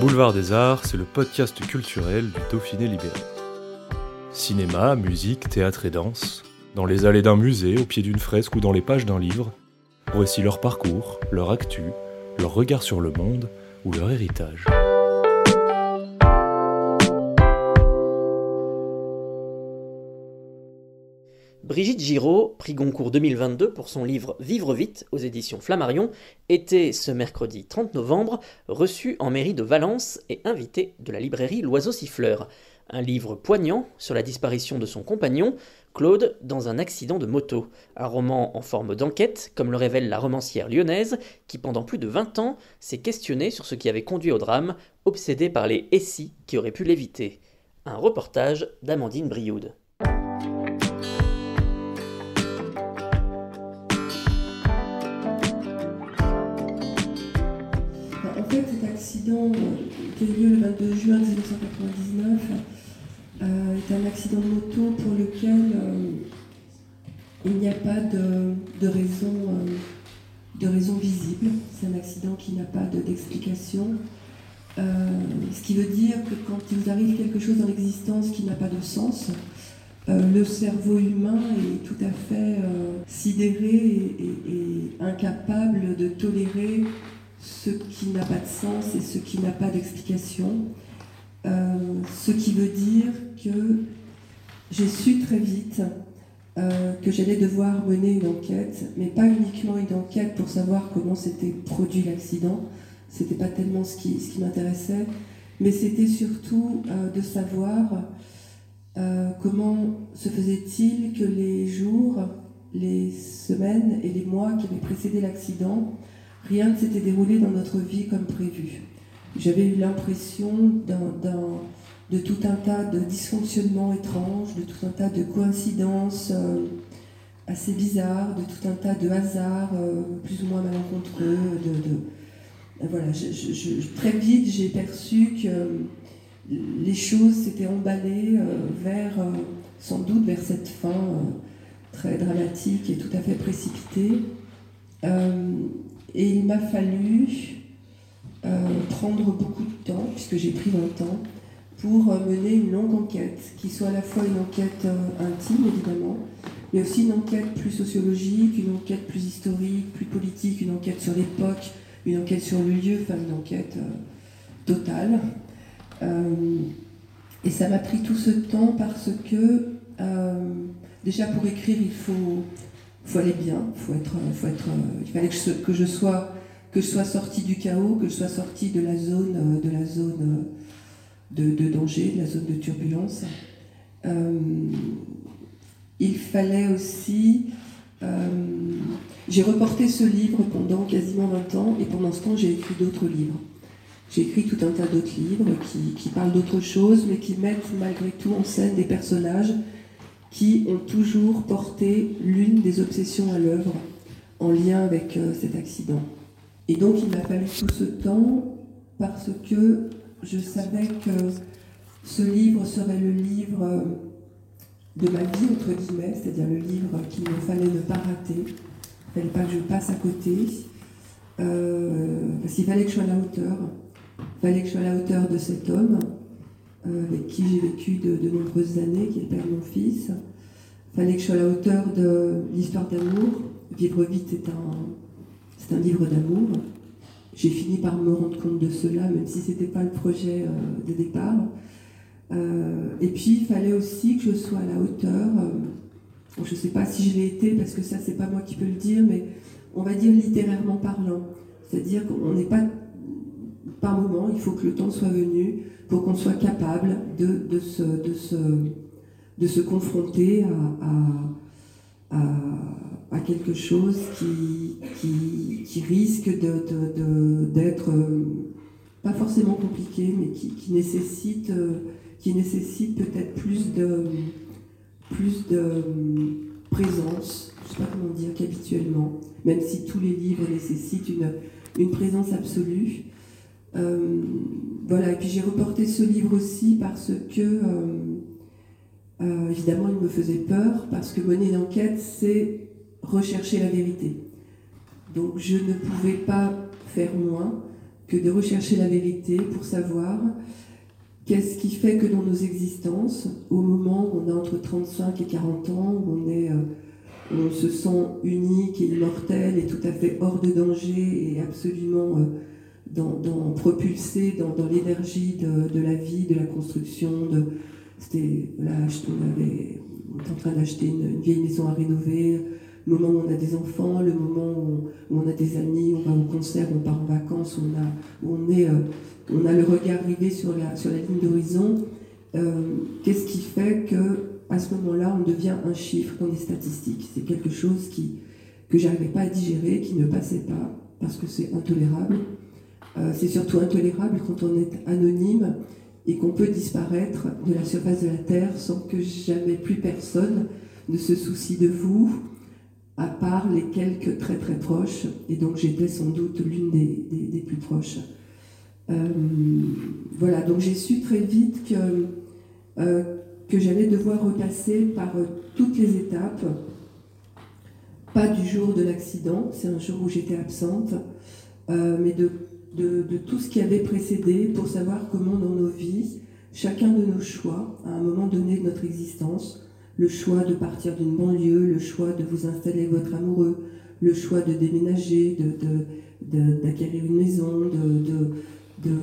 Boulevard des Arts, c'est le podcast culturel du Dauphiné libéré. Cinéma, musique, théâtre et danse, dans les allées d'un musée, au pied d'une fresque ou dans les pages d'un livre, voici leur parcours, leur actu, leur regard sur le monde ou leur héritage. Brigitte Giraud, prix Goncourt 2022 pour son livre Vivre vite aux éditions Flammarion, était ce mercredi 30 novembre reçue en mairie de Valence et invitée de la librairie L'Oiseau Siffleur. Un livre poignant sur la disparition de son compagnon, Claude, dans un accident de moto. Un roman en forme d'enquête, comme le révèle la romancière lyonnaise, qui pendant plus de 20 ans s'est questionnée sur ce qui avait conduit au drame, obsédée par les SI qui auraient pu l'éviter. Un reportage d'Amandine Brioude. A eu lieu le 22 juin 1999 euh, est un accident de moto pour lequel euh, il n'y a pas de, de raison, euh, de raison visible. C'est un accident qui n'a pas de- d'explication. Ce qui veut dire que quand il arrive quelque chose dans l'existence qui n'a pas de sens, le cerveau humain est tout à fait sidéré et incapable de tolérer ce qui n'a pas de sens et ce qui n'a pas d'explication. Euh, ce qui veut dire que j'ai su très vite euh, que j'allais devoir mener une enquête, mais pas uniquement une enquête pour savoir comment s'était produit l'accident, c'était pas tellement ce qui, m'intéressait, mais c'était surtout euh, de savoir comment se faisait-il que les jours, les semaines et les mois qui avaient précédé l'accident, rien ne s'était déroulé dans notre vie comme prévu. J'avais eu l'impression de tout un tas de dysfonctionnements étranges, de tout un tas de coïncidences euh, assez bizarres, de tout un tas de hasards euh, plus ou moins malencontreux. De, de- euh, voilà, très vite j'ai perçu que les choses s'étaient emballées vers, sans doute vers cette fin très dramatique et tout à fait précipitée. Et il m'a fallu euh, prendre beaucoup de temps, puisque j'ai pris 20 ans, pour euh, mener une longue enquête, qui soit à la fois une enquête euh, intime, évidemment, mais aussi une enquête plus sociologique, une enquête plus historique, plus politique, une enquête sur l'époque, une enquête sur le lieu, enfin une enquête totale. Et ça m'a pris tout ce temps parce que, déjà pour écrire, il faut, faut aller bien, faut être, être, euh, il fallait que je, sois que je sois sorti du chaos, que je sois sorti de la zone, euh, de la zone euh, de, danger, de la zone de turbulence. Euh, il fallait aussi. euh, j'ai reporté ce livre pendant quasiment 20 ans et pendant ce temps j'ai écrit d'autres livres. J'ai écrit tout un tas d'autres livres qui, qui parlent d'autres choses mais qui mettent malgré tout en scène des personnages qui ont toujours porté l'une des obsessions à l'œuvre en lien avec euh, cet accident. Et donc il m'a fallu tout ce temps parce que je savais que ce livre serait le livre euh, de ma vie, entre guillemets, c'est-à-dire le livre qu'il me fallait ne pas rater. Il ne fallait pas que je passe à côté, euh, parce qu'il fallait que je sois à la hauteur. Il fallait que je sois à la hauteur de cet homme avec qui j'ai vécu de, nombreuses années, qui est le père de mon fils. Il fallait que je sois à la hauteur de l'histoire d'amour. Vivre vite est un, c'est un livre d'amour. J'ai fini par me rendre compte de cela, même si ce n'était pas le projet euh, de départ. Euh, et puis, il fallait aussi que je sois à la hauteur. je ne sais pas si je l'ai été, parce que ça, c'est pas moi qui peux le dire, mais on va dire littérairement parlant. C'est-à-dire qu'on n'est pas. Par moment, il faut que le temps soit venu pour qu'on soit capable de, se, confronter à, quelque chose qui, risque d'être pas forcément compliqué, mais qui, nécessite, qui nécessite peut-être plus de, plus de présence, je ne sais pas comment dire, qu'habituellement, même si tous les livres nécessitent une présence absolue. Euh, voilà, et puis j'ai reporté ce livre aussi parce que, euh, euh, évidemment, il me faisait peur, parce que mener d'enquête, c'est rechercher la vérité. Donc je ne pouvais pas faire moins que de rechercher la vérité pour savoir qu'est-ce qui fait que dans nos existences, au moment où on a entre 35 et 40 ans, on se sent unique et immortel et tout à fait hors de danger et absolument dans, propulsé dans, l'énergie de, la vie, de la construction. C'était, là, on, avait, était en train d'acheter une, vieille maison à rénover, le moment où on a des enfants, le moment où on, a des amis, on va au concert, on part en vacances, on a, on est, euh, on a le regard rivé sur la, sur la ligne d'horizon. Euh, qu'est-ce qui fait que à ce moment-là, on devient un chiffre dans les statistiques C'est quelque chose qui, que j'arrivais pas à digérer, qui ne passait pas, parce que c'est intolérable. Euh, c'est surtout intolérable quand on est anonyme et qu'on peut disparaître de la surface de la Terre sans que jamais plus personne ne se soucie de vous, à part les quelques très très proches, et donc j'étais sans doute l'une des, plus proches. Euh, voilà, donc j'ai su très vite que, euh, que j'allais devoir repasser par toutes les étapes, pas du jour de l'accident, c'est un jour où j'étais absente, mais de de, tout ce qui avait précédé pour savoir comment dans nos vies, chacun de nos choix, à un moment donné de notre existence, le choix de partir d'une banlieue, le choix de vous installer avec votre amoureux, le choix de déménager, d'acquérir une maison, de,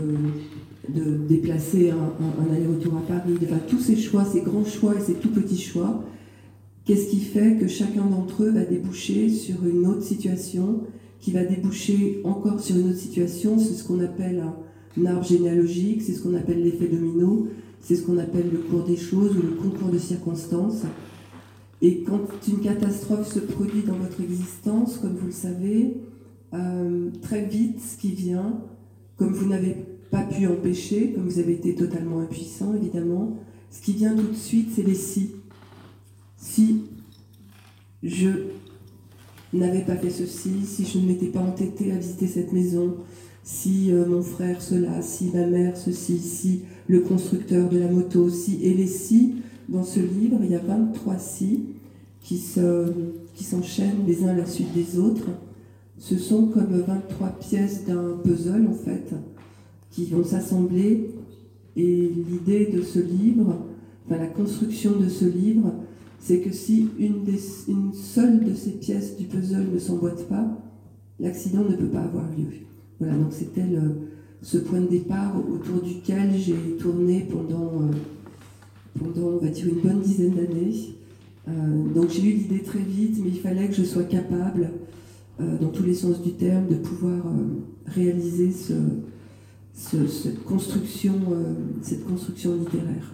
déplacer un, aller-retour à Paris, enfin, tous ces choix, ces grands choix et ces tout petits choix, qu'est-ce qui fait que chacun d'entre eux va déboucher sur une autre situation qui va déboucher encore sur une autre situation. C'est ce qu'on appelle un, arbre généalogique, c'est ce qu'on appelle l'effet domino, c'est ce qu'on appelle le cours des choses ou le concours de circonstances. Et quand une catastrophe se produit dans votre existence, comme vous le savez, euh, très vite, ce qui vient, comme vous n'avez pas pu empêcher, comme vous avez été totalement impuissant, évidemment, ce qui vient tout de suite, c'est les si. Si je n'avais pas fait ceci, si je ne m'étais pas entêtée à visiter cette maison, si euh, mon frère cela, si ma mère ceci, si le constructeur de la moto, si, et les si, dans ce livre, il y a 23 si qui s'enchaînent les uns à la suite des autres. Ce sont comme 23 pièces d'un puzzle, en fait, qui vont s'assembler. Et l'idée de ce livre, enfin la construction de ce livre, c'est que si une, seule de ces pièces du puzzle ne s'emboîte pas, l'accident ne peut pas avoir lieu. Voilà, donc c'était ce point de départ autour duquel j'ai tourné pendant, euh, une bonne dizaine d'années. Euh, donc j'ai eu l'idée très vite, mais il fallait que je sois capable, euh, dans tous les sens du terme, de pouvoir réaliser cette construction littéraire.